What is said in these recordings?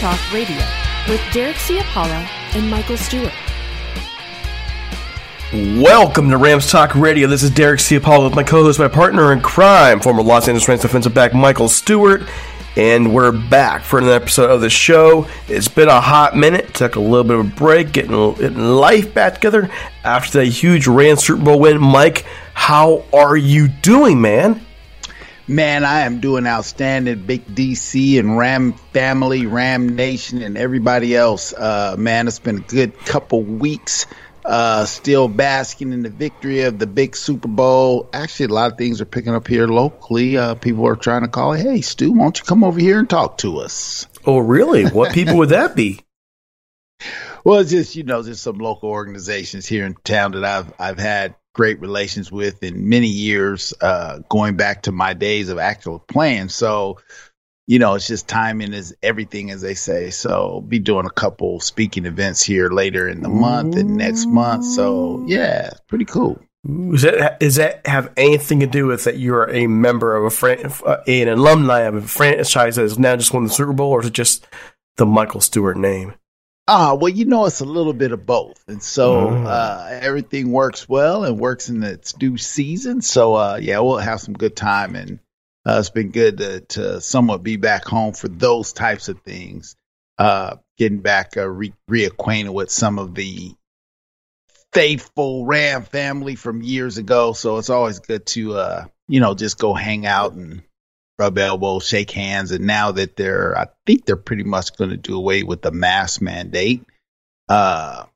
Talk Radio with Derek Ciapala and Michael Stewart. Welcome to Rams Talk Radio. This is Derek Ciapala with my co-host, my partner in crime, former Los Angeles Rams defensive back Michael Stewart, and we're back for another episode of the show. It's been a hot minute. Took a little bit of a break, getting, getting life back together after that huge Rams Super Bowl win. Mike, how are you doing, man? Man, I am doing outstanding. Big DC and Ram family, Ram Nation, and everybody else. Uh, man, it's been a good couple weeks. Uh, still basking in the victory of the big Super Bowl. Actually, a lot of things are picking up here locally. Uh, people are trying to call, hey, Stu, why don't you come over here and talk to us? Oh, really? What people would that be? Well, it's just you know, just some local organizations here in town that I've I've had great relations with in many years, uh, going back to my days of actual playing. So, you know, it's just timing is everything, as they say. So, be doing a couple speaking events here later in the month and next month. So, yeah, pretty cool. Is that is that have anything to do with that you're a member of a fran- uh, an alumni of a franchise that has now just won the Super Bowl, or is it just the Michael Stewart name? Ah, well, you know, it's a little bit of both. And so uh, everything works well and works in its due season. So, uh, yeah, we'll have some good time. And uh, it's been good to, to somewhat be back home for those types of things. Uh, getting back uh, re- reacquainted with some of the faithful Ram family from years ago. So it's always good to, uh, you know, just go hang out and rub elbows, shake hands. And now that they're, I think they're pretty much going to do away with the mask mandate. Uh,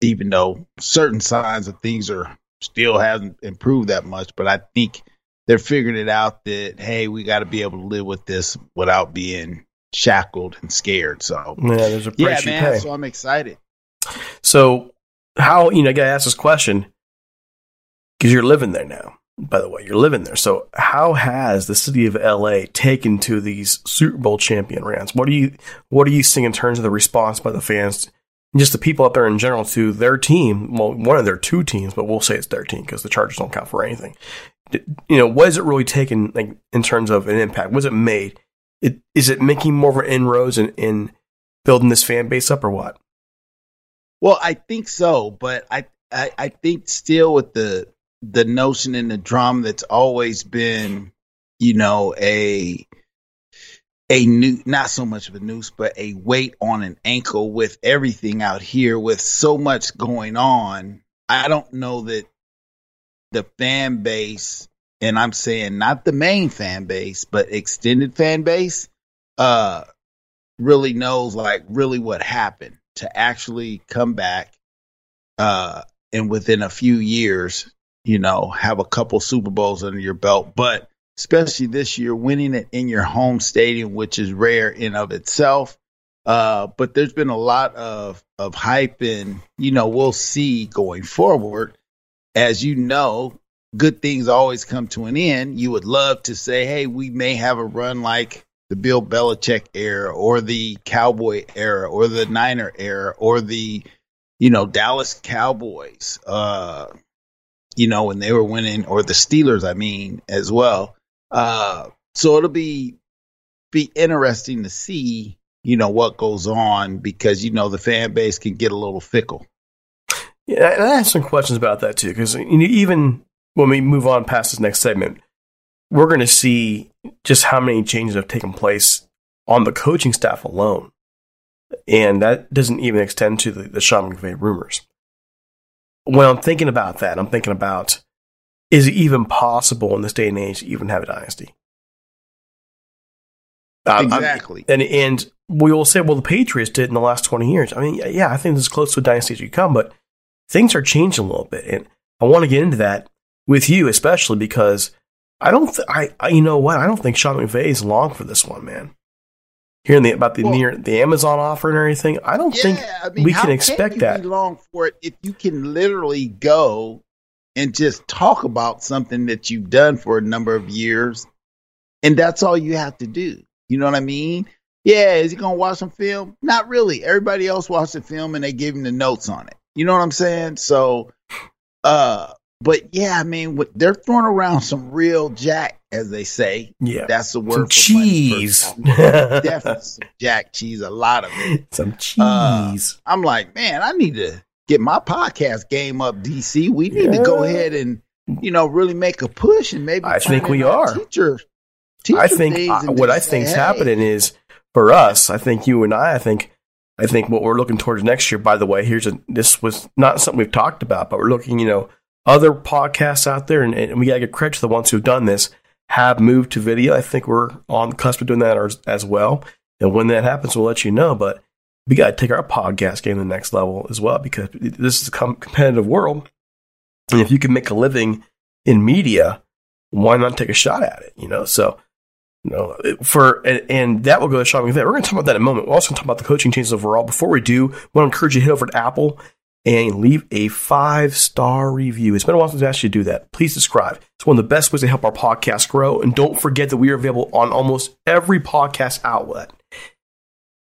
even though certain signs of things are still hasn't improved that much, but I think they're figuring it out that hey, we got to be able to live with this without being shackled and scared. So Yeah, there's a yeah, man. pay. So I'm excited. So, how you know? I got to ask this question because you're living there now. By the way, you're living there. So, how has the city of LA taken to these Super Bowl champion Rams? What do you What are you seeing in terms of the response by the fans, and just the people out there in general to their team? Well, one of their two teams, but we'll say it's their team because the Chargers don't count for anything. You know, what is it really taken like in terms of an impact? Was it made? It, is it making more of an inroads in, in building this fan base up, or what? Well, I think so, but I, I I think still with the the notion and the drum that's always been you know, a a new not so much of a noose, but a weight on an ankle with everything out here with so much going on. I don't know that the fan base, and I'm saying not the main fan base, but extended fan base, uh, really knows like really what happened to actually come back, uh, and within a few years, you know, have a couple Super Bowls under your belt, but especially this year, winning it in your home stadium, which is rare in of itself. Uh, but there's been a lot of of hype, and you know we'll see going forward. As you know, good things always come to an end. You would love to say, "Hey, we may have a run like the Bill Belichick era, or the Cowboy era, or the Niner era, or the you know Dallas Cowboys." Uh, you know when they were winning, or the Steelers, I mean, as well. Uh, so it'll be be interesting to see, you know, what goes on because you know the fan base can get a little fickle. Yeah, and I have some questions about that too because even when we move on past this next segment, we're going to see just how many changes have taken place on the coaching staff alone, and that doesn't even extend to the, the Sean McVay rumors. When I'm thinking about that, I'm thinking about is it even possible in this day and age to even have a dynasty? Exactly. and and we will say, well, the Patriots did in the last twenty years. I mean, yeah, I think this is close to a dynasty as you come, but things are changing a little bit, and I want to get into that with you, especially because I don't, th- I, I, you know what, I don't think Sean McVay is long for this one, man. Hearing the, about the well, near the Amazon offer and everything, I don't yeah, think I mean, we can expect can that. long for it if you can literally go and just talk about something that you've done for a number of years. And that's all you have to do. You know what I mean? Yeah, is he gonna watch some film? Not really. Everybody else watched the film and they gave him the notes on it. You know what I'm saying? So, uh, but yeah, I mean, they're throwing around some real jack, as they say. Yeah, that's the word. Cheese, definitely some jack cheese. A lot of it. Some cheese. Uh, I'm like, man, I need to get my podcast game up, DC. We need yeah. to go ahead and you know really make a push and maybe. I think we are. Teacher, teacher I think uh, what I think's hey. happening is for us. I think you and I. I think. I think what we're looking towards next year. By the way, here's a. This was not something we've talked about, but we're looking. You know, other podcasts out there, and, and we got to give credit to the ones who've done this. Have moved to video. I think we're on the cusp of doing that as, as well. And when that happens, we'll let you know. But we got to take our podcast game to the next level as well because this is a competitive world. And if you can make a living in media, why not take a shot at it? You know, so you know, for and, and that will go to shopping event. We're going to talk about that in a moment. We're also going to talk about the coaching changes overall. Before we do, I want to encourage you to head over to Apple and leave a five star review. It's been a while since I asked you to do that. Please subscribe. It's one of the best ways to help our podcast grow. And don't forget that we are available on almost every podcast outlet.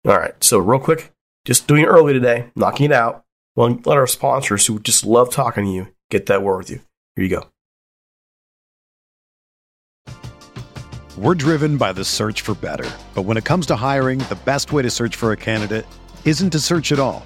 All right. So, real quick, just doing it early today, knocking it out. Well, let our sponsors who just love talking to you get that word with you. Here you go. We're driven by the search for better. But when it comes to hiring, the best way to search for a candidate isn't to search at all.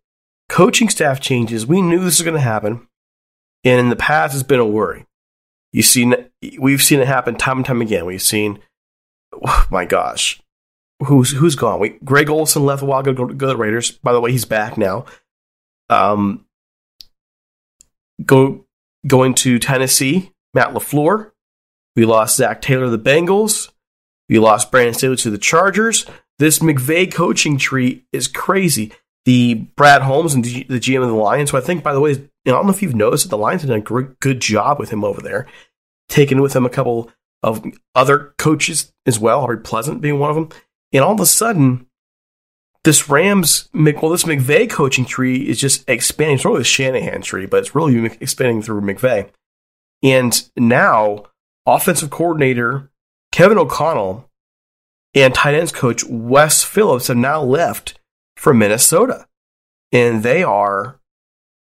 coaching staff changes. We knew this was going to happen, and in the past, it's been a worry. You've seen, we've seen it happen time and time again. We've seen, oh my gosh, who's who's gone? We, Greg Olson left a while ago to go to the Raiders. By the way, he's back now. Um, go going to Tennessee, Matt LaFleur. We lost Zach Taylor to the Bengals. We lost Brandon Staley to the Chargers. This McVay coaching tree is crazy. The Brad Holmes and the GM of the Lions, who I think, by the way, you know, I don't know if you've noticed that the Lions have done a great, good job with him over there, taking with him a couple of other coaches as well, Harvey Pleasant being one of them. And all of a sudden, this Rams, well, this McVay coaching tree is just expanding. It's really the Shanahan tree, but it's really expanding through McVay. And now, offensive coordinator Kevin O'Connell and tight ends coach Wes Phillips have now left for Minnesota. And they are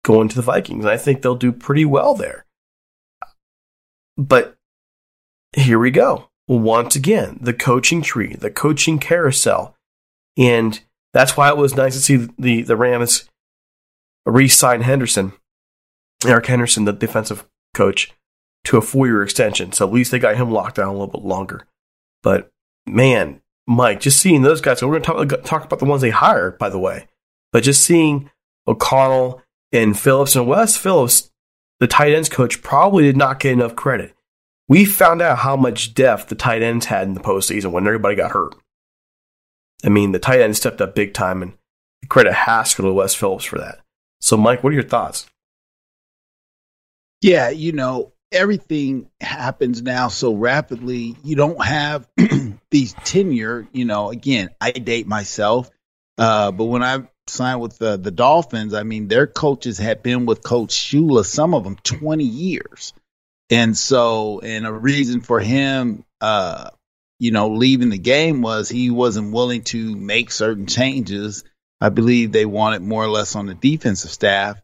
going to the Vikings. And I think they'll do pretty well there. But here we go. Once again, the coaching tree, the coaching carousel. And that's why it was nice to see the, the Rams re sign Henderson, Eric Henderson, the defensive coach, to a four year extension. So at least they got him locked down a little bit longer. But man, Mike, just seeing those guys. So we're going to talk, uh, talk about the ones they hired, by the way. But just seeing O'Connell and Phillips and Wes Phillips, the tight ends coach, probably did not get enough credit. We found out how much depth the tight ends had in the postseason when everybody got hurt. I mean, the tight end stepped up big time, and credit Haskell to Wes Phillips for that. So, Mike, what are your thoughts? Yeah, you know, everything happens now so rapidly. You don't have these tenure. You know, again, I date myself, uh, but when I signed with the, the Dolphins, I mean, their coaches had been with Coach Shula, some of them 20 years. And so, and a reason for him, uh, you know, leaving the game was he wasn't willing to make certain changes. I believe they wanted more or less on the defensive staff.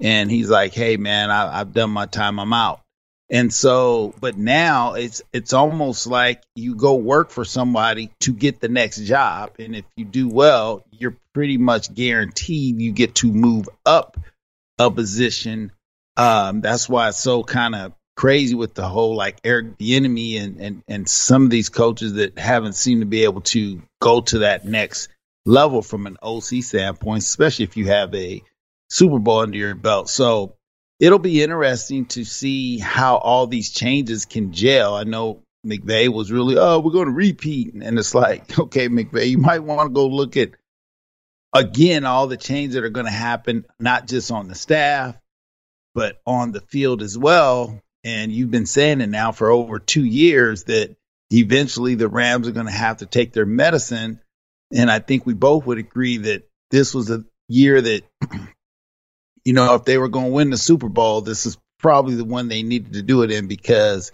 And he's like, hey, man, I, I've done my time. I'm out. And so, but now it's it's almost like you go work for somebody to get the next job, and if you do well, you're pretty much guaranteed you get to move up a position. Um, that's why it's so kind of crazy with the whole like Eric Bieniemy and and and some of these coaches that haven't seemed to be able to go to that next level from an OC standpoint, especially if you have a Super Bowl under your belt. So it'll be interesting to see how all these changes can gel. I know McVay was really, oh, we're going to repeat. And it's like, okay, McVay, you might want to go look at, again, all the changes that are going to happen, not just on the staff, but on the field as well. And you've been saying it now for over two years that eventually the Rams are going to have to take their medicine. And I think we both would agree that this was a year that you know, if they were going to win the Super Bowl, this is probably the one they needed to do it in because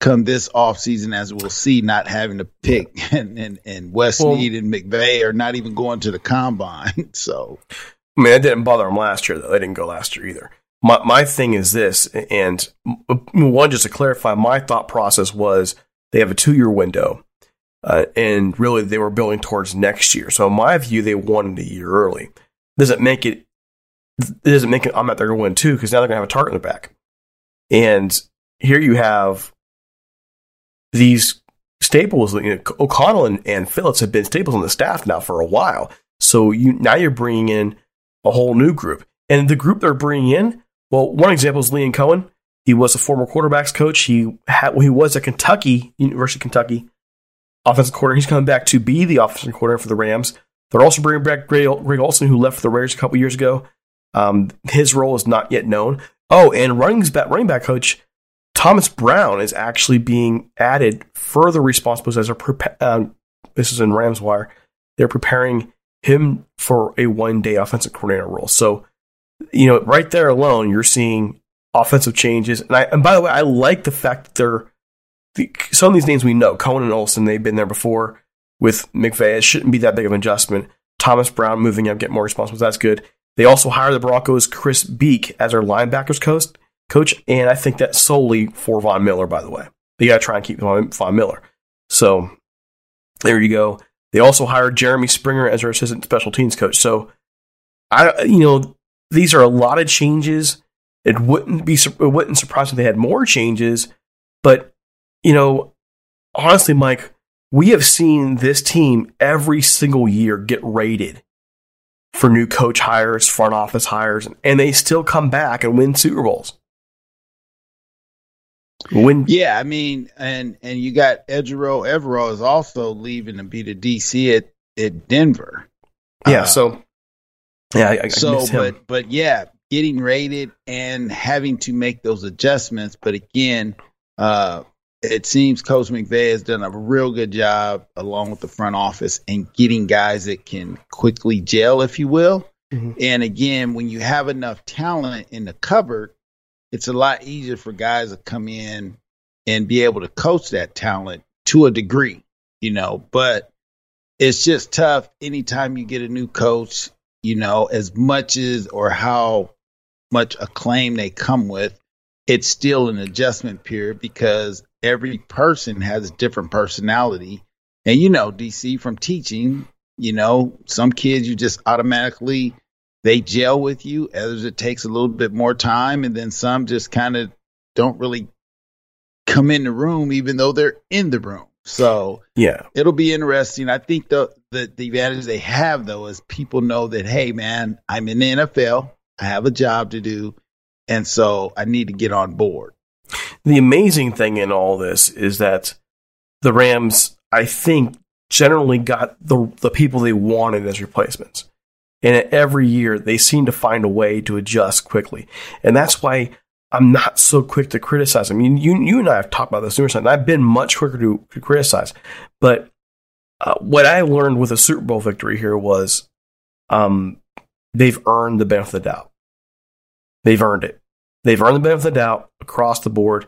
come this offseason, as we'll see, not having to pick and, and, and West well, and McVay are not even going to the combine. So, I mean, it didn't bother them last year, though. They didn't go last year either. My, my thing is this, and one, just to clarify, my thought process was they have a two year window. Uh, and really, they were building towards next year. So, in my view, they wanted a year early. Does it make it it doesn't make it, I'm not there to win too because now they're going to have a target in the back. And here you have these staples. You know, O'Connell and, and Phillips have been staples on the staff now for a while. So you now you're bringing in a whole new group, and the group they're bringing in Well, one example is Liam Coen. He was a former quarterbacks coach. He had, he was at Kentucky, University of Kentucky, offensive coordinator. He's coming back to be the offensive coordinator for the Rams. They're also bringing back Greg, Olson, who left for the Raiders a couple years ago. Um, his role is not yet known. Oh, and running back, running back coach Thomas Brown is actually being added further responsibilities as a prepa- um, this is in Rams Wire. They're preparing him for a one day offensive coordinator role. So, you know, right there alone, you're seeing offensive changes. And, I, and by the way, I like the fact that they're the, some of these names we know, Coen and Olson, they've been there before with McVay. It shouldn't be that big of an adjustment. Thomas Brown moving up, get more responsibilities. That's good. They also hired the Broncos' Chris Beake as their linebackers coach, coach, and I think that's solely for Von Miller, by the way. They got to try and keep Von, Miller. So there you go. They also hired Jeremy Springer as their assistant special teams coach. So, I, you know, these are a lot of changes. It wouldn't be, it wouldn't surprise if they had more changes, but you know, honestly, Mike, we have seen this team every single year get rated for new coach hires, front office hires, and they still come back and win Super Bowls. When yeah, I mean, and and you got Ejiro Evero is also leaving to be the DC at at Denver. Yeah, uh, so yeah, I, I so but but yeah, getting rated and having to make those adjustments. But again, uh, it seems Coach McVay has done a real good job along with the front office in getting guys that can quickly gel, if you will. Mm-hmm. And again, when you have enough talent in the cupboard, it's a lot easier for guys to come in and be able to coach that talent to a degree, you know. But it's just tough anytime you get a new coach, you know, as much as or how much acclaim they come with, it's still an adjustment period because every person has a different personality. And you know, DC from teaching, you know, some kids you just automatically they gel with you, others it takes a little bit more time, and then some just kind of don't really come in the room even though they're in the room. So yeah, it'll be interesting. I think the the, the advantage they have though is people know that hey man, I'm in the NFL, I have a job to do, and so I need to get on board. The amazing thing in all this is that the Rams, I think, generally got the the people they wanted as replacements. And every year they seem to find a way to adjust quickly. And that's why I'm not so quick to criticize them. You, you, you and I have talked about this numerous times. I've been much quicker to, to criticize. But uh, what I learned with a Super Bowl victory here was um, they've earned the benefit of the doubt. They've earned it. They've earned the benefit of the doubt across the board.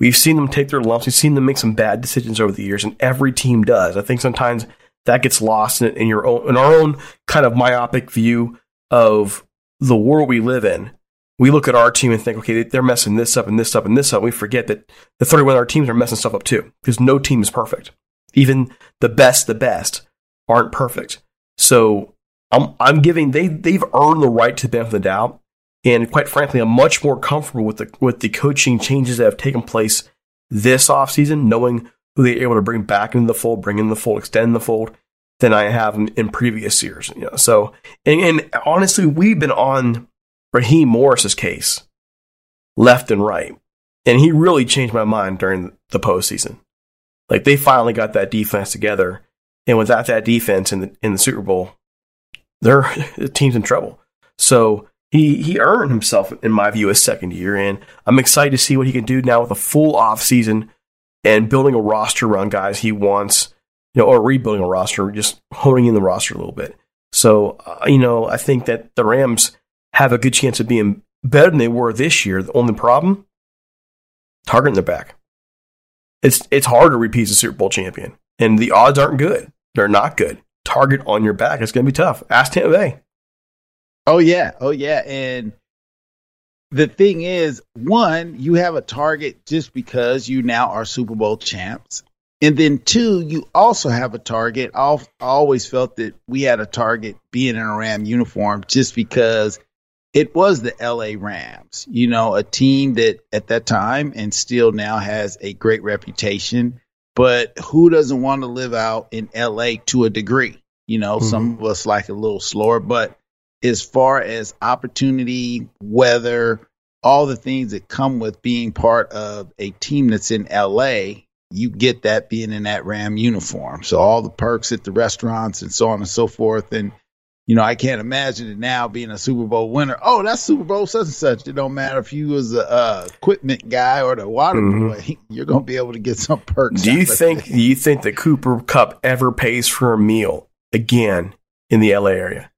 We've seen them take their lumps. We've seen them make some bad decisions over the years, and every team does. I think sometimes that gets lost in, in your own in our own kind of myopic view of the world we live in. We look at our team and think, okay, they're messing this up and this up and this up. We forget that the 31 other teams are messing stuff up too, because no team is perfect. Even the best, the best aren't perfect. So I'm, I'm giving they they've earned the right to benefit the doubt, and quite frankly, I'm much more comfortable with the with the coaching changes that have taken place this offseason, knowing who they're able to bring back into the fold, bring in the fold, extend the fold than I have in, in previous years. You know, so and, and honestly, we've been on Raheem Morris's case left and right, and he really changed my mind during the postseason. Like they finally got that defense together, and without that defense in the in the Super Bowl, their the team's in trouble. So he he earned himself, in my view, a second year, and I'm excited to see what he can do now with a full off season and building a roster around guys he wants, you know, or rebuilding a roster, just honing in the roster a little bit. So, uh, you know, I think that the Rams have a good chance of being better than they were this year. The only problem, target in their back. It's it's hard to repeat as a Super Bowl champion, and the odds aren't good. They're not good. Target on your back. It's going to be tough. Ask Tampa Bay. Oh yeah, oh yeah, and the thing is, one, you have a target just because you now are Super Bowl champs. And then two, you also have a target. I always felt that we had a target being in a Ram uniform just because it was the LA Rams, you know, a team that at that time and still now has a great reputation. But who doesn't want to live out in LA to a degree? You know, mm-hmm. some of us like a little slower, but as far as opportunity, weather, all the things that come with being part of a team that's in LA, you get that being in that Ram uniform. So all the perks at the restaurants and so on and so forth. And, you know, I can't imagine it now being a Super Bowl winner. Oh, that's Super Bowl such and such. It don't matter if you was a uh, equipment guy or the water mm-hmm. boy. You're going to be able to get some perks. Do you think? Do you think that Cooper Kupp ever pays for a meal again in the LA area?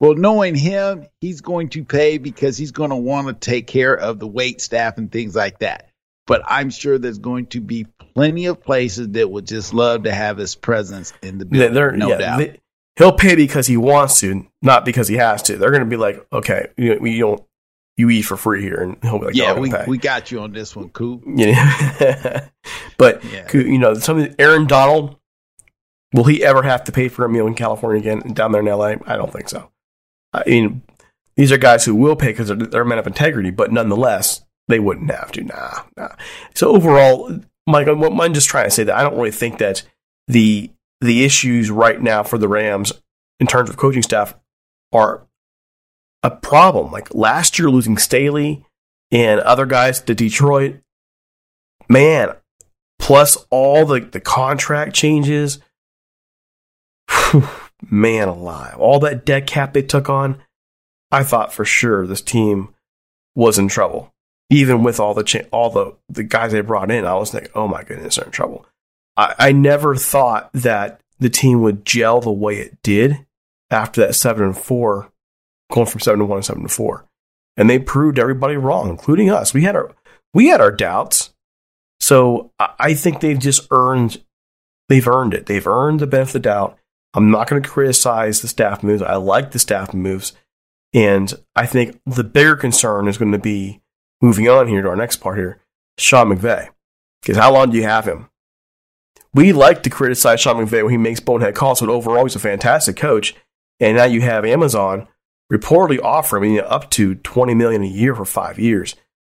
Well, knowing him, he's going to pay because he's going to want to take care of the wait staff and things like that. But I'm sure there's going to be plenty of places that would just love to have his presence in the building. no yeah, doubt. They, he'll pay because he wants to, not because he has to. They're going to be like, okay, you, you don't, you eat for free here, and he'll be like, yeah, oh, we, we got you on this one, Coop. Yeah, but yeah. you know, some Aaron Donald, will he ever have to pay for a meal in California again down there in LA? I don't think so. I mean, these are guys who will pay because they're, they're men of integrity, but nonetheless, they wouldn't have to. Nah, nah. So overall, Mike, I'm, I'm just trying to say that I don't really think that the the issues right now for the Rams in terms of coaching staff are a problem. Like last year, losing Staley and other guys to Detroit, man, plus all the, the contract changes. man alive. All that dead cap they took on, I thought for sure this team was in trouble. Even with all the cha- all the, the guys they brought in, I was like, oh my goodness, they're in trouble. I, I never thought that the team would gel the way it did after that seven and four, going from seven to one and seven to four. And they proved everybody wrong, including us. We had our we had our doubts. So I think they've just earned they've earned it. They've earned the benefit of the doubt. I'm not going to criticize the staff moves. I like the staff moves. And I think the bigger concern is going to be moving on here to our next part here Sean McVay. Because how long do you have him? We like to criticize Sean McVay when he makes bonehead calls, but overall, he's a fantastic coach. And now you have Amazon reportedly offering up to 20 million a year for five years.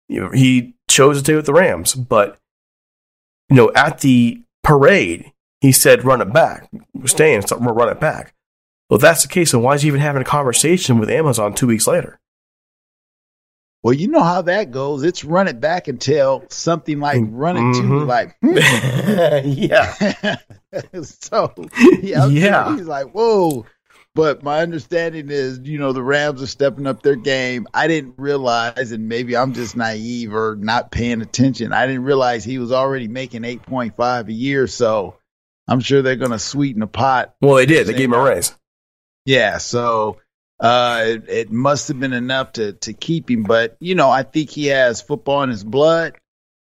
He chose to stay with the Rams, but you know, at the parade, he said, run it back. We're staying, so we'll run it back. Well, if that's the case, then why is he even having a conversation with Amazon two weeks later? Well, you know how that goes. It's run it back until something like mm, run it mm-hmm. to like, hmm. yeah. so, yeah, yeah. he's like, whoa. But my understanding is, you know, the Rams are stepping up their game. I didn't realize, and maybe I'm just naive or not paying attention. I didn't realize he was already making 8.5 a year. So I'm sure they're going to sweeten the pot. Well, they did. They gave him a raise. Yeah, so uh, it, it must have been enough to to keep him. But you know, I think he has football in his blood.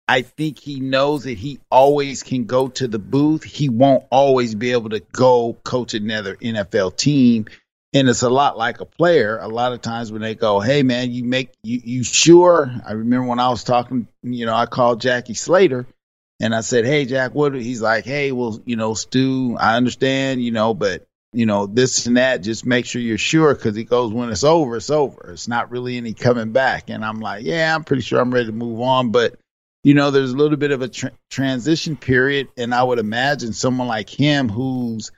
I think he knows that he always can go to the booth. He won't always be able to go coach another NFL team. And it's a lot like a player. A lot of times when they go, "Hey man, you make you you sure?" I remember when I was talking, you know, I called Jackie Slater and I said, "Hey, Jack, what?" He's like, "Hey, well, you know, Stu, I understand, you know, but you know this and that. Just make sure you're sure because he goes, when it's over, it's over. It's not really any coming back." And I'm like, "Yeah, I'm pretty sure I'm ready to move on, but." You know, there's a little bit of a tra- transition period, and I would imagine someone like him who's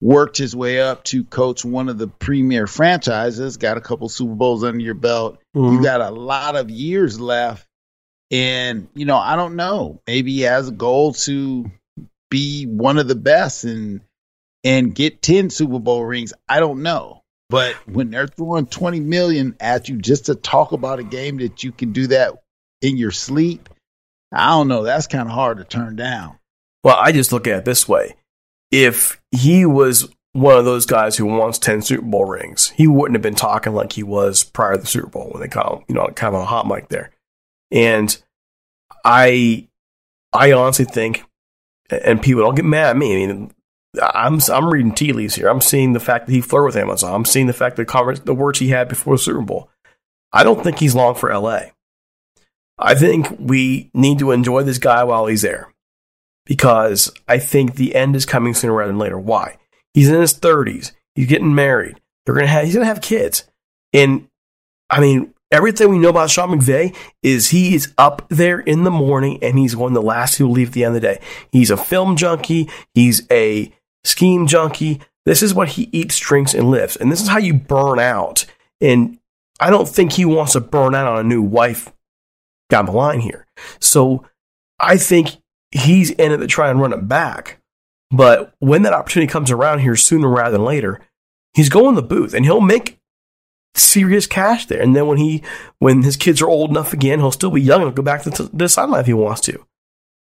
worked his way up to coach one of the premier franchises, got a couple Super Bowls under your belt. Mm-hmm. You got a lot of years left and, you know, I don't know. Maybe he has a goal to be one of the best and and get 10 Super Bowl rings. I don't know. But when they're throwing 20 million at you just to talk about a game that you can do that in your sleep, I don't know. That's kind of hard to turn down. Well, I just look at it this way. If he was one of those guys who wants 10 Super Bowl rings, he wouldn't have been talking like he was prior to the Super Bowl when they call him, you know, kind of a hot mic there. And I, I honestly think, and people don't get mad at me. I mean, I'm I'm reading tea leaves here. I'm seeing the fact that he flirted with Amazon. I'm seeing the fact that the, the words he had before the Super Bowl. I don't think he's long for LA. I think we need to enjoy this guy while he's there because I think the end is coming sooner rather than later. Why? He's in his 30s. He's getting married. They're gonna have he's gonna have kids, and I mean, everything we know about Sean McVay is he is up there in the morning and he's one of the last who leave at the end of the day. He's a film junkie. He's a scheme junkie. This is what he eats, drinks, and lives. And this is how you burn out. And I don't think he wants to burn out on a new wife down the line here. So I think he's in it to try and run it back. But when that opportunity comes around here sooner rather than later, he's going to the booth and he'll make serious cash there. And then when he when his kids are old enough again, he'll still be young and go back to the sideline if he wants to.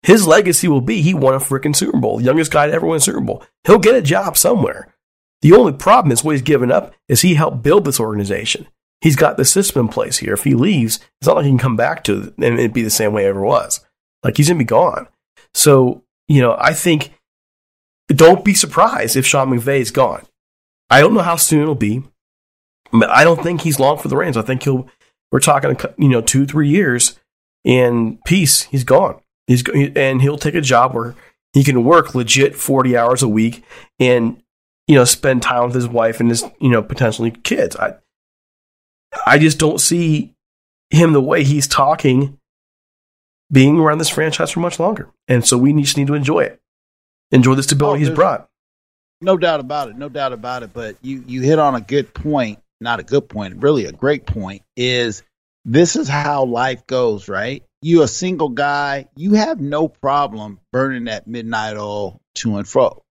His legacy will be he won a freaking Super Bowl, youngest guy to ever win a Super Bowl. He'll get a job somewhere. The only problem is what he's given up is he helped build this organization. He's got the system in place here. If he leaves, it's not like he can come back to it and it'd be the same way it ever was. Like he's gonna be gone. So, you know, I think don't be surprised if Sean McVay is gone. I don't know how soon it'll be, but I don't think he's long for the Rams. I think he'll. We're talking, you know, two three years in peace. He's gone. He's and he'll take a job where he can work legit forty hours a week and you know spend time with his wife and his you know potentially kids. I I just don't see him the way he's talking being around this franchise for much longer, and so we just need to enjoy it, enjoy the stability oh, he's brought. No doubt about it. No doubt about it. But you you hit on a good point. Not a good point. Really, a great point. Is this is how life goes, right? You a single guy. You have no problem burning that midnight oil to and fro.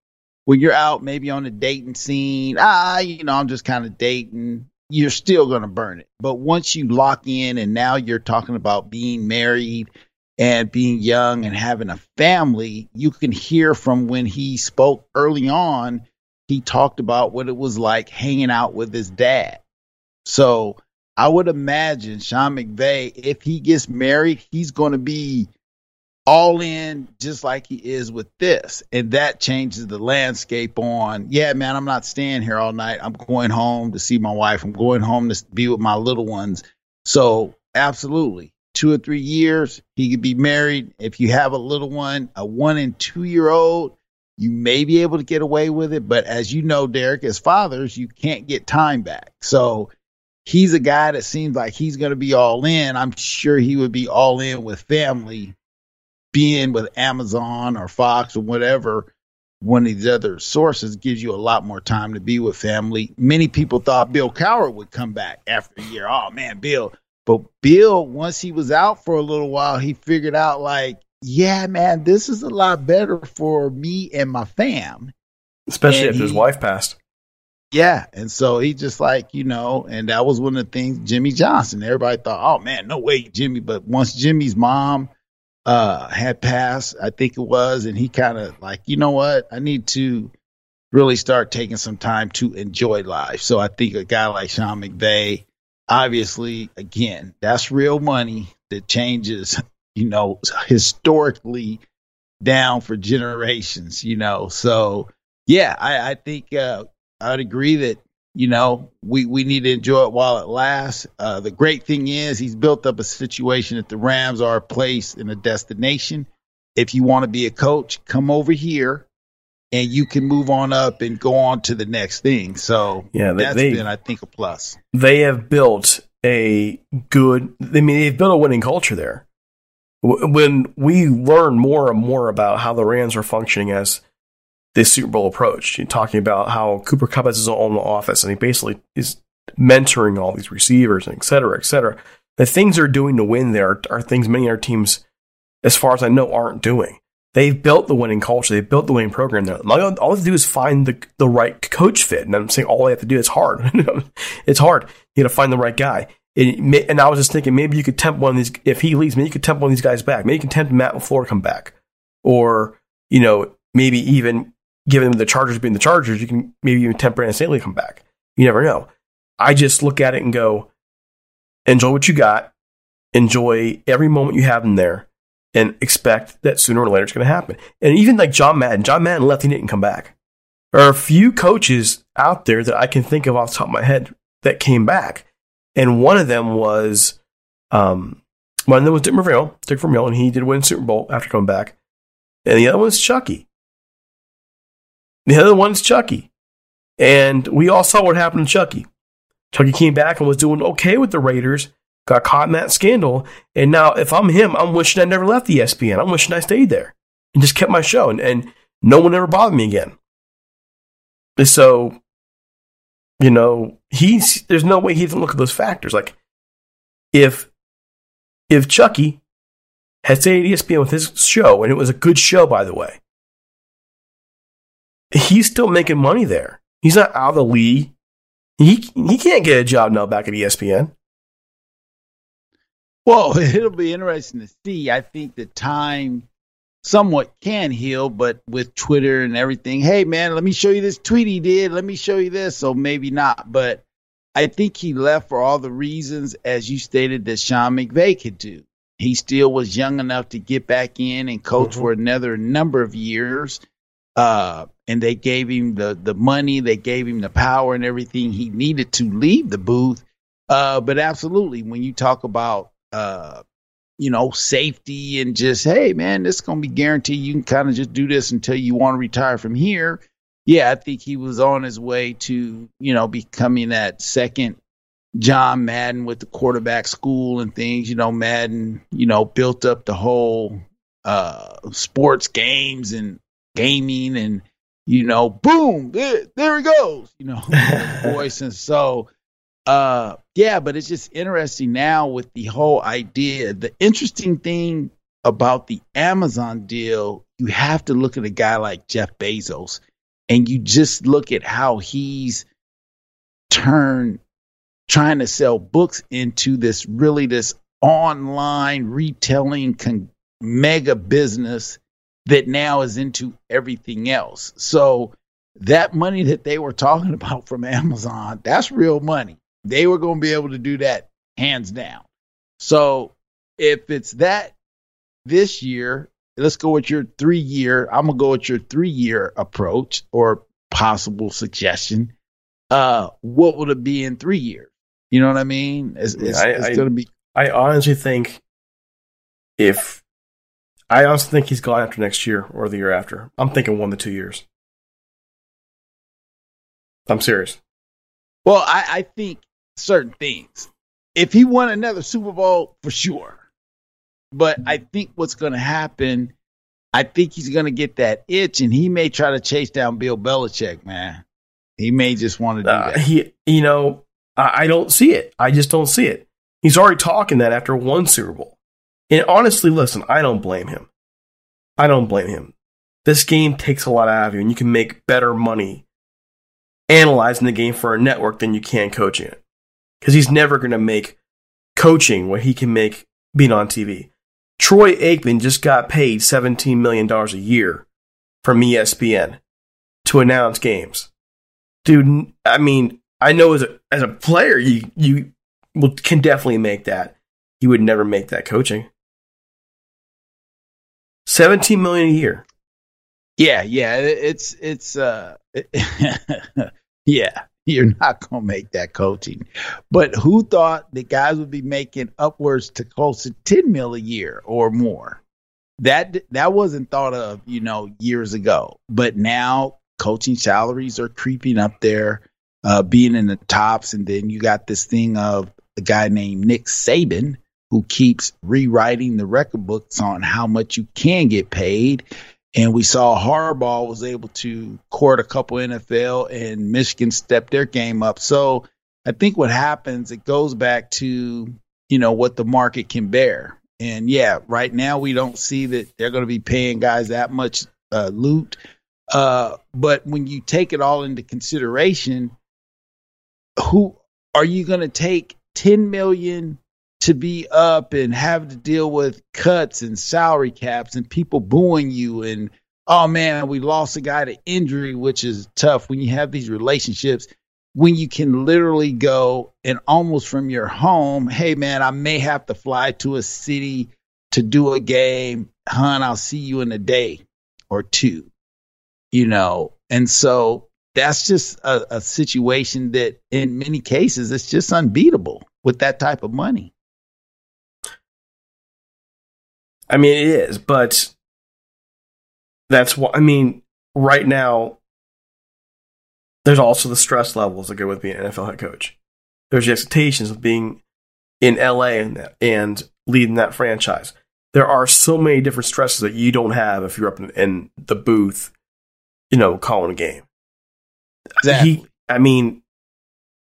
When you're out, maybe on a dating scene, ah, you know, I'm just kind of dating. You're still gonna burn it. But once you lock in, and now you're talking about being married and being young and having a family, you can hear from when he spoke early on, he talked about what it was like hanging out with his dad. So I would imagine Sean McVay, if he gets married, he's going to be all in just like he is with this. And that changes the landscape on, yeah, man, I'm not staying here all night. I'm going home to see my wife. I'm going home to be with my little ones. So, absolutely two or three years, he could be married. If you have a little one, a one and two year old, you may be able to get away with it. But as you know, Derek, as fathers, you can't get time back. So he's a guy that seems like he's going to be all in. I'm sure he would be all in with family, being with Amazon or Fox or whatever. One of these other sources gives you a lot more time to be with family. Many people thought Bill Cowher would come back after a year. Oh man, Bill, but Bill, once he was out for a little while, he figured out like, yeah, man, this is a lot better for me and my fam. Especially and if he, his wife passed. Yeah. And so he just like, you know, and that was one of the things Jimmy Johnson. Everybody thought, oh man, no way, Jimmy. But once Jimmy's mom uh had passed, I think it was, and he kind of like, you know what? I need to really start taking some time to enjoy life. So I think a guy like Sean McVay obviously, again, that's real money that changes, you know, historically down for generations, you know. So, yeah, I, I think uh, I'd agree that, you know, we, we need to enjoy it while it lasts. Uh, the great thing is he's built up a situation that the Rams are a place and a destination. If you want to be a coach, come over here and you can move on up and go on to the next thing. So yeah, they, that's they, been, I think, a plus. They have built a good. I mean, they've built a winning culture there. When we learn more and more about how the Rams are functioning as this Super Bowl approach, you're talking about how Cooper Kupp has his own office and he basically is mentoring all these receivers and et cetera, et cetera. The things they're doing to win there are, are things many other teams, as far as I know, aren't doing. They've built the winning culture. They've built the winning program there. All they have to do is find the, the right coach fit. And I'm saying all they have to do is hard. it's hard. You got to find the right guy. May, and I was just thinking maybe you could tempt one of these, if he leaves, maybe you could tempt one of these guys back. Maybe you can tempt Matt LaFleur to come back. Or, you know, maybe even given the Chargers being the Chargers, you can maybe even tempt Brandon Staley to come back. You never know. I just look at it and go, enjoy what you got. Enjoy every moment you have in there and expect that sooner or later it's going to happen. And even like John Madden, John Madden left, he didn't come back. There are a few coaches out there that I can think of off the top of my head that came back. And one of them was, um, one of them was Dick Vermeil, Dick Vermeil, and he did win Super Bowl after coming back. And the other one was Chucky. The other one's Chucky. And we all saw what happened to Chucky. Chucky came back and was doing okay with the Raiders, got caught in that scandal. And now, if I'm him, I'm wishing I never left the ESPN. I'm wishing I stayed there and just kept my show, and, and no one ever bothered me again. And so, You know, he's there's no way he doesn't look at those factors. Like if if Chucky had stayed at ESPN with his show, and it was a good show, by the way, he's still making money there. He's not out of the league. He he can't get a job now back at ESPN. Well, it'll be interesting to see. I think the time somewhat can heal, but with Twitter and everything, hey man, let me show you this tweet he did. Let me show you this. So maybe not, but I think he left for all the reasons, as you stated, that Sean McVay could do. He still was young enough to get back in and coach mm-hmm. for another number of years. Uh, and they gave him the, the money, they gave him the power and everything he needed to leave the booth. Uh, but absolutely, when you talk about uh, you know, safety and just, hey, man, this is going to be guaranteed. You can kind of just do this until you want to retire from here. Yeah, I think he was on his way to, you know, becoming that second John Madden with the quarterback school and things. You know, Madden, you know, built up the whole uh, sports games and gaming and, you know, boom, there, there he goes, you know, voice. And so, uh, yeah, but it's just interesting now with the whole idea. The interesting thing about the Amazon deal, you have to look at a guy like Jeff Bezos and you just look at how he's turned trying to sell books into this really this online retailing con- mega business that now is into everything else. So that money that they were talking about from Amazon, that's real money. They were going to be able to do that hands down. So if it's that this year, let's go with your three year. I'm gonna go with your three year approach or possible suggestion. Uh, what would it be in three years? You know what I mean? It's, it's, I, it's gonna be. I honestly think if I honestly think he's gone after next year or the year after. I'm thinking one to two years. I'm serious. Well, I, I think certain things. If he won another Super Bowl, for sure. But I think what's going to happen, I think he's going to get that itch, and he may try to chase down Bill Belichick. Man, he may just want to do uh, that. He, you know, I, I don't see it. I just don't see it. He's already talking that after one Super Bowl. And honestly, listen, I don't blame him. I don't blame him. This game takes a lot out of you, and you can make better money analyzing the game for a network than you can coaching it because he's never going to make coaching what he can make being on TV. Troy Aikman just got paid $17 million a year from ESPN to announce games. Dude, I mean, I know as a, as a player, you, you will, can definitely make that. He would never make that coaching. 17 million a year. Yeah, yeah, it's it's uh yeah. you're not going to make that coaching. But who thought that guys would be making upwards to close to 10 mil a year or more? That that wasn't thought of, you know, years ago. But now coaching salaries are creeping up there, uh, being in the tops, and then you got this thing of a guy named Nick Saban who keeps rewriting the record books on how much you can get paid and we saw Harbaugh was able to court a couple NFL and Michigan stepped their game up. So I think what happens, it goes back to, you know, what the market can bear. And yeah, right now we don't see that they're going to be paying guys that much uh, loot. Uh, but when you take it all into consideration, who are you going to take 10 million to be up and have to deal with cuts and salary caps and people booing you and oh man, we lost a guy to injury, which is tough when you have these relationships. When you can literally go and almost from your home, hey man, I may have to fly to a city to do a game. Hun, I'll see you in a day or two. You know, and so that's just a, a situation that in many cases it's just unbeatable with that type of money. I mean, it is, but that's what I mean. Right now, there's also the stress levels that go with being an NFL head coach. There's the expectations of being in LA and, and leading that franchise. There are so many different stresses that you don't have if you're up in, in the booth, you know, calling a game. Exactly. He, I mean,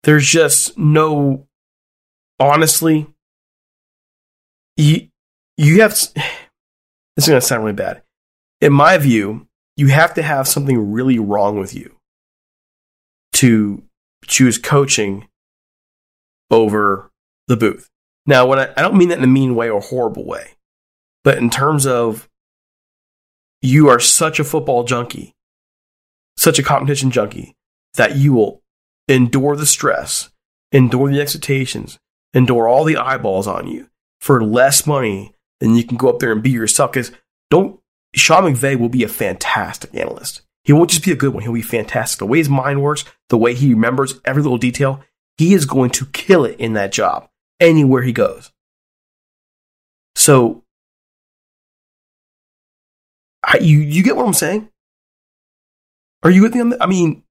there's just no honestly you you have this is going to sound really bad. In my view you have to have something really wrong with you to choose coaching over the booth. Now when I, I don't mean that in a mean way or horrible way but in terms of you are such a football junkie such a competition junkie that you will endure the stress, endure the expectations, endure all the eyeballs on you for less money than you can go up there and be yourself. Because don't Sean McVay will be a fantastic analyst. He won't just be a good one, he'll be fantastic. The way his mind works, the way he remembers every little detail, he is going to kill it in that job anywhere he goes. So I, you you get what I'm saying? Are you with me? I mean,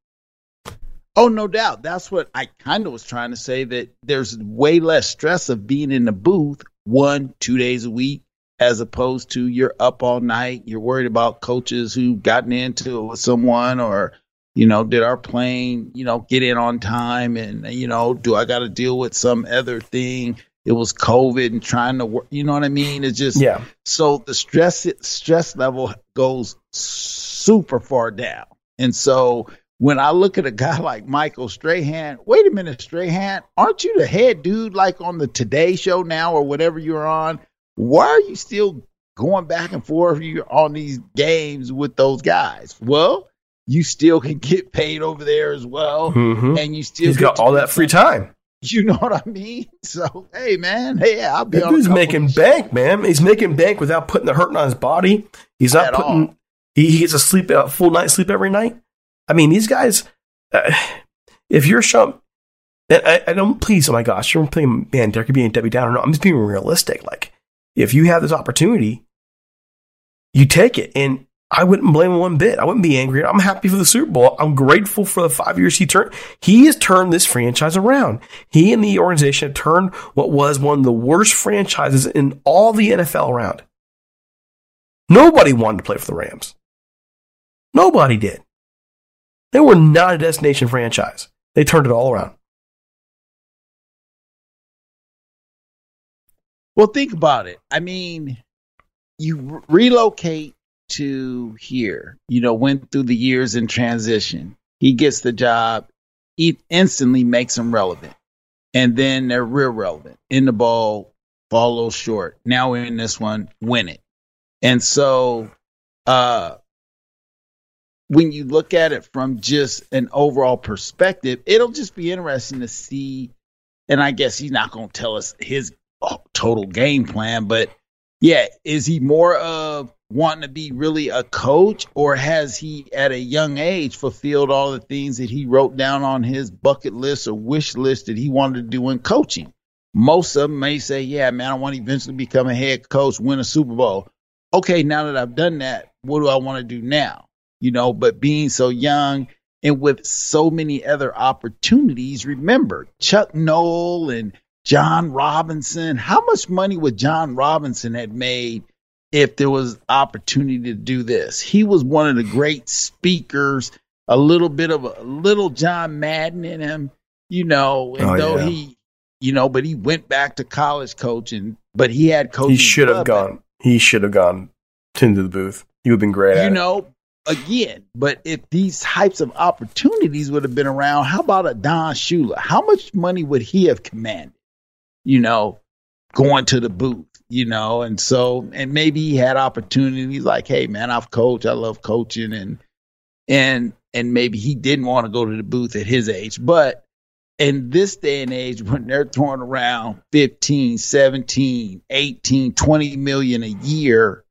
Oh, no doubt. That's what I kind of was trying to say that there's way less stress of being in the booth one, two days a week, as opposed to you're up all night. You're worried about coaches who've gotten into it with someone or, you know, did our plane, you know, get in on time? And, you know, do I got to deal with some other thing? It was COVID and trying to work. You know what I mean? It's just, yeah. So the stress, stress level goes super far down. And so, when I look at a guy like Michael Strahan, wait a minute, Strahan, aren't you the head dude like on the Today Show now or whatever you're on? Why are you still going back and forth on these games with those guys? Well, you still can get paid over there as well, mm-hmm. and you still he's got all that free time. You know what I mean? So hey, man, hey, I'll be. That making bank, man. He's making bank without putting the hurt on his body. He's not At putting. He, he gets a sleep, a full night sleep every night. I mean, these guys, uh, if you're Sean, I, I, don't, please, oh my gosh, you're playing, man, Derek, you're being Debbie Downer. No, I'm just being realistic. Like, if you have this opportunity, you take it. And I wouldn't blame him one bit. I wouldn't be angry. I'm happy for the Super Bowl. I'm grateful for the five years he turned. He has turned this franchise around. He and the organization have turned what was one of the worst franchises in all the NFL around. Nobody wanted to play for the Rams. Nobody did. They were not a destination franchise. They turned it all around. Well, think about it. I mean, you relocate to here, you know, went through the years in transition. He gets the job, he instantly makes them relevant. And then they're real relevant. In the ball, fall a little short. Now in this one, win it. And so uh when you look at it from just an overall perspective, it'll just be interesting to see. And I guess he's not going to tell us his uh, total game plan, but yeah, is he more of wanting to be really a coach, or has he at a young age fulfilled all the things that he wrote down on his bucket list or wish list that he wanted to do in coaching? Most of them may say, Yeah, man, I want to eventually become a head coach, win a Super Bowl. Okay, now that I've done that, what do I want to do now? You know, but being so young and with so many other opportunities, remember Chuck Noll and John Robinson. How much money would John Robinson had made if there was opportunity to do this? He was one of the great speakers, a little bit of a little John Madden in him, you know, and oh, though yeah. he you know, but he went back to college coaching, but he had coaching. He should have gone. He should have gone into the booth. He would have been great. You know, again, but if these types of opportunities would have been around, how about a Don Shula? How much money would he have commanded? You know, going to the booth, you know, and so and maybe he had opportunities like, hey man, I've coached, I love coaching and and and maybe he didn't want to go to the booth at his age. But in this day and age when they're throwing around 15, 17, 18, 20 million a year,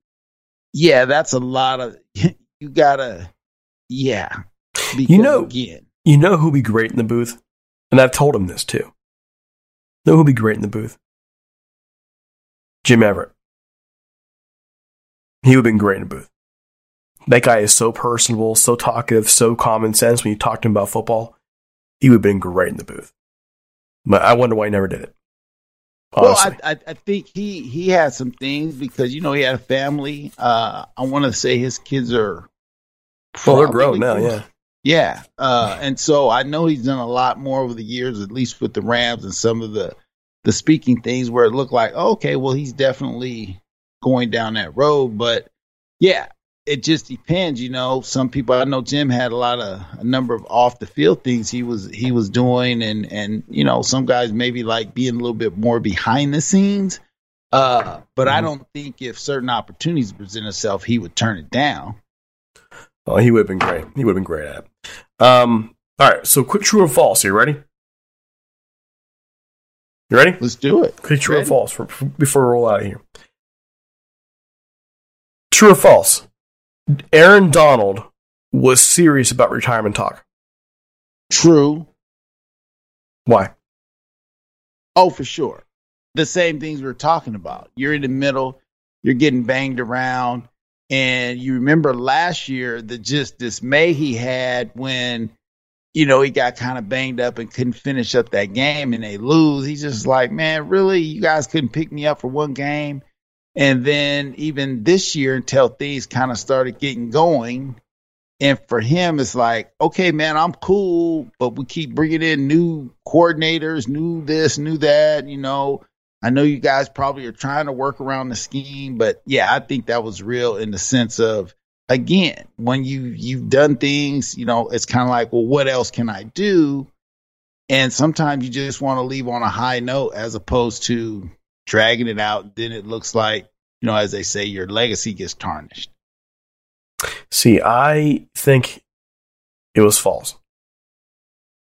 yeah, that's a lot of you gotta, yeah. You know, again, you know who'd be great in the booth, and I've told him this too. Know who'd be great in the booth? Jim Everett. He would have been great in the booth. That guy is so personable, so talkative, so common sense when you talk to him about football. He would have been great in the booth. But I wonder why he never did it. Honestly. Well, I, I, I think he he had some things because you know he had a family. Uh, I want to say his kids are well, they're grown now, yeah. Yeah. Uh, and so I know he's done a lot more over the years, at least with the Rams and some of the the speaking things where it looked like, okay, well, he's definitely going down that road. But yeah, it just depends, you know. Some people I know Jim had a lot of a number of off the field things he was he was doing and and you know, some guys maybe like being a little bit more behind the scenes. Uh, but mm-hmm. I don't think if certain opportunities present itself, he would turn it down. Oh, he would have been great. He would have been great at it. Um, all right, so quick true or false. Are you ready? You ready? Let's do it. Quick true ready? or false for, for, before we roll out of here. True or false? Aaron Donald was serious about retirement talk. True. Why? Oh, for sure. The same things we are talking about. You're in the middle, you're getting banged around, and you remember last year the just dismay he had when, you know, he got kind of banged up and couldn't finish up that game and they lose. He's just like, man, really? You guys couldn't pick me up for one game? And then even this year until things kind of started getting going. And for him, it's like, okay, man, I'm cool, but we keep bringing in new coordinators, new this, new that, you know I know you guys probably are trying to work around the scheme, but yeah, I think that was real in the sense of again, when you you've done things, you know, it's kind of like, well, what else can I do? And sometimes you just want to leave on a high note as opposed to dragging it out. Then it looks like, you know, as they say, your legacy gets tarnished. See, I think it was false.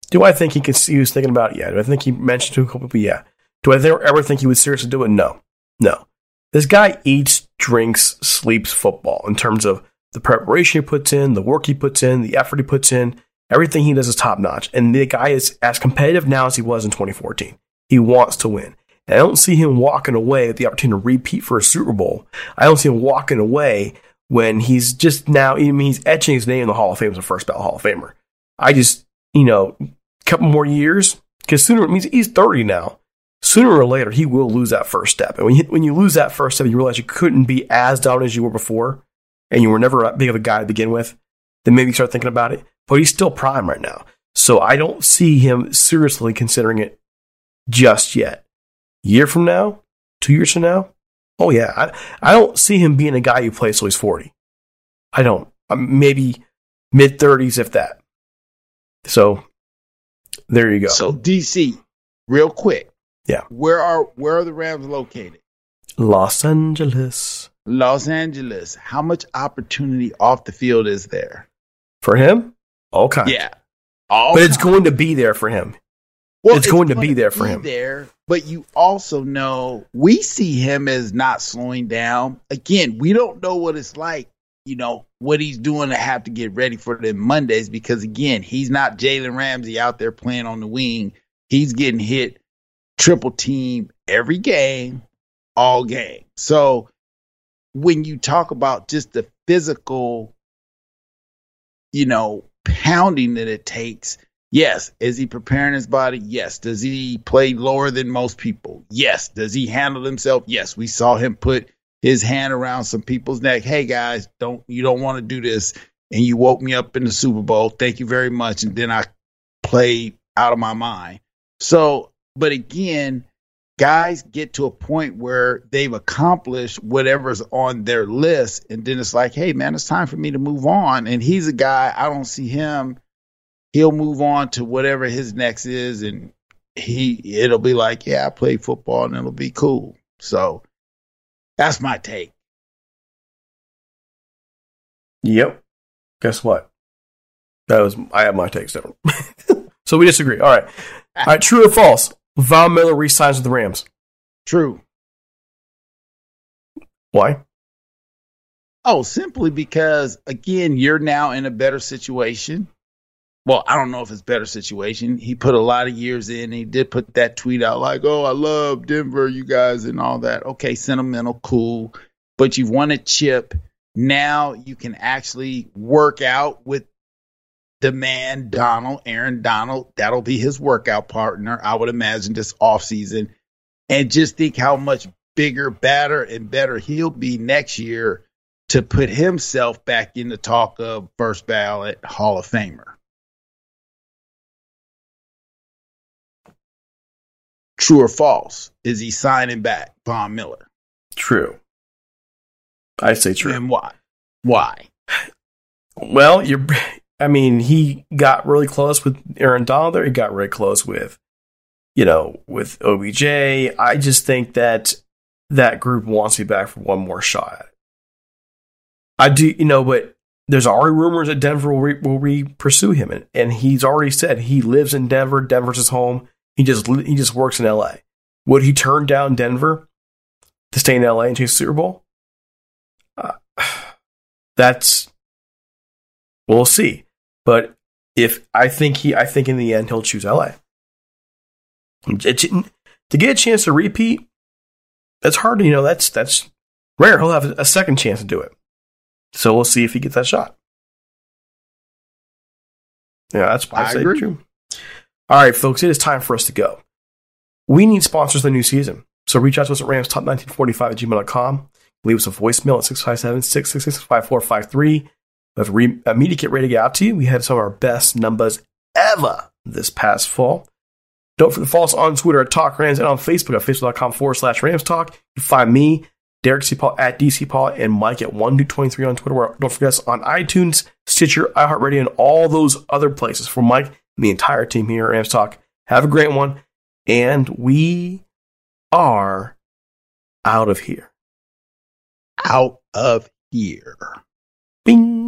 Do I think he could? He was thinking about it? Yeah. Do I think he mentioned to a couple people? Yeah. Do I ever think he would seriously do it? No. No. This guy eats, drinks, sleeps football in terms of the preparation he puts in, the work he puts in, the effort he puts in. Everything he does is top notch. And the guy is as competitive now as he was in 2014. He wants to win. And I don't see him walking away with the opportunity to repeat for a Super Bowl. I don't see him walking away when he's just now, I mean, he's etching his name in the Hall of Fame as a first ballot Hall of Famer. I just, you know, a couple more years, because sooner it means he's 30 now sooner or later he will lose that first step. And when you, when you lose that first step, you realize you couldn't be as dominant as you were before, and you were never that big of a guy to begin with. Then maybe start thinking about it. But he's still prime right now, so I don't see him seriously considering it just yet. Year from now, two years from now, oh yeah, I, I don't see him being a guy who plays till he's forty. I don't. Um, maybe mid thirties, if that. So there you go. So DC, real quick, yeah. Where are where are the Rams located? Los Angeles. Los Angeles. How much opportunity off the field is there? For him? All kinds. Yeah. All but it's going to be there for him. Well, it's, it's going, going, to be there for him. There, but you also know we see him as not slowing down. Again, we don't know what it's like, you know, what he's doing to have to get ready for the Mondays because again, he's not Jalen Ramsey out there playing on the wing. He's getting hit triple team every game, all game. So when you talk about just the physical, you know, pounding that it takes, yes. Is he preparing his body? Yes. Does he play lower than most people? Yes. Does he handle himself? Yes. We saw him put his hand around some people's neck. Hey guys, don't you don't want to do this. And you woke me up in the Super Bowl. Thank you very much. And then I played out of my mind. So but again, guys get to a point where they've accomplished whatever's on their list. And then it's like, hey, man, it's time for me to move on. And he's a guy, I don't see him. He'll move on to whatever his next is. And he, it'll be like, yeah, I played football and it'll be cool. So that's my take. Yep. Guess what? That was, I have my takes different. so we disagree. All right. All right. True or false? Von Miller resigns with the Rams. True. Why? Oh, simply because again, you're now in a better situation. Well, I don't know if it's better situation. He put a lot of years in. He did put that tweet out like, "Oh, I love Denver, you guys, and all that." Okay, sentimental, cool, but you've won a chip. Now you can actually work out with the man Donald, Aaron Donald, that'll be his workout partner, I would imagine, this offseason. And just think how much bigger, badder, and better he'll be next year to put himself back in the talk of first ballot Hall of Famer. True or false? Is he signing back Von Miller? True. I say true. And why? Why? Well, you're I mean, he got really close with Aaron Donald there. He got really close with, you know, with OBJ. I just think that that group wants me back for one more shot. I do, you know, but there's already rumors that Denver will re, will re pursue him, and, and he's already said he lives in Denver. Denver's his home. He just he just works in L.A. Would he turn down Denver to stay in L.A. and chase Super Bowl? Uh, that's we'll see. But if I think he, I think in the end he'll choose LA. to get a chance to repeat, that's hard. You know, that's that's rare. He'll have a second chance to do it. So we'll see if he gets that shot. Yeah, that's why I, I say agree. true. All right, folks, it is time for us to go. We need sponsors for the new season. So reach out to us at ramstop1945 at gmail.com. Leave us a voicemail at 657 666 5453. We have a, re- uh, media kit ready to get out to you. We had some of our best numbers ever this past fall. Don't forget to follow us on Twitter at Talk Rams and on Facebook at facebook.com forward slash Rams Talk. You find me, Derek C. Paul at DC Paul, and Mike at 123 on Twitter. Don't forget us on iTunes, Stitcher, iHeartRadio, and all those other places. For Mike and the entire team here at Rams Talk, have a great one. And we are out of here. Out of here. Bing.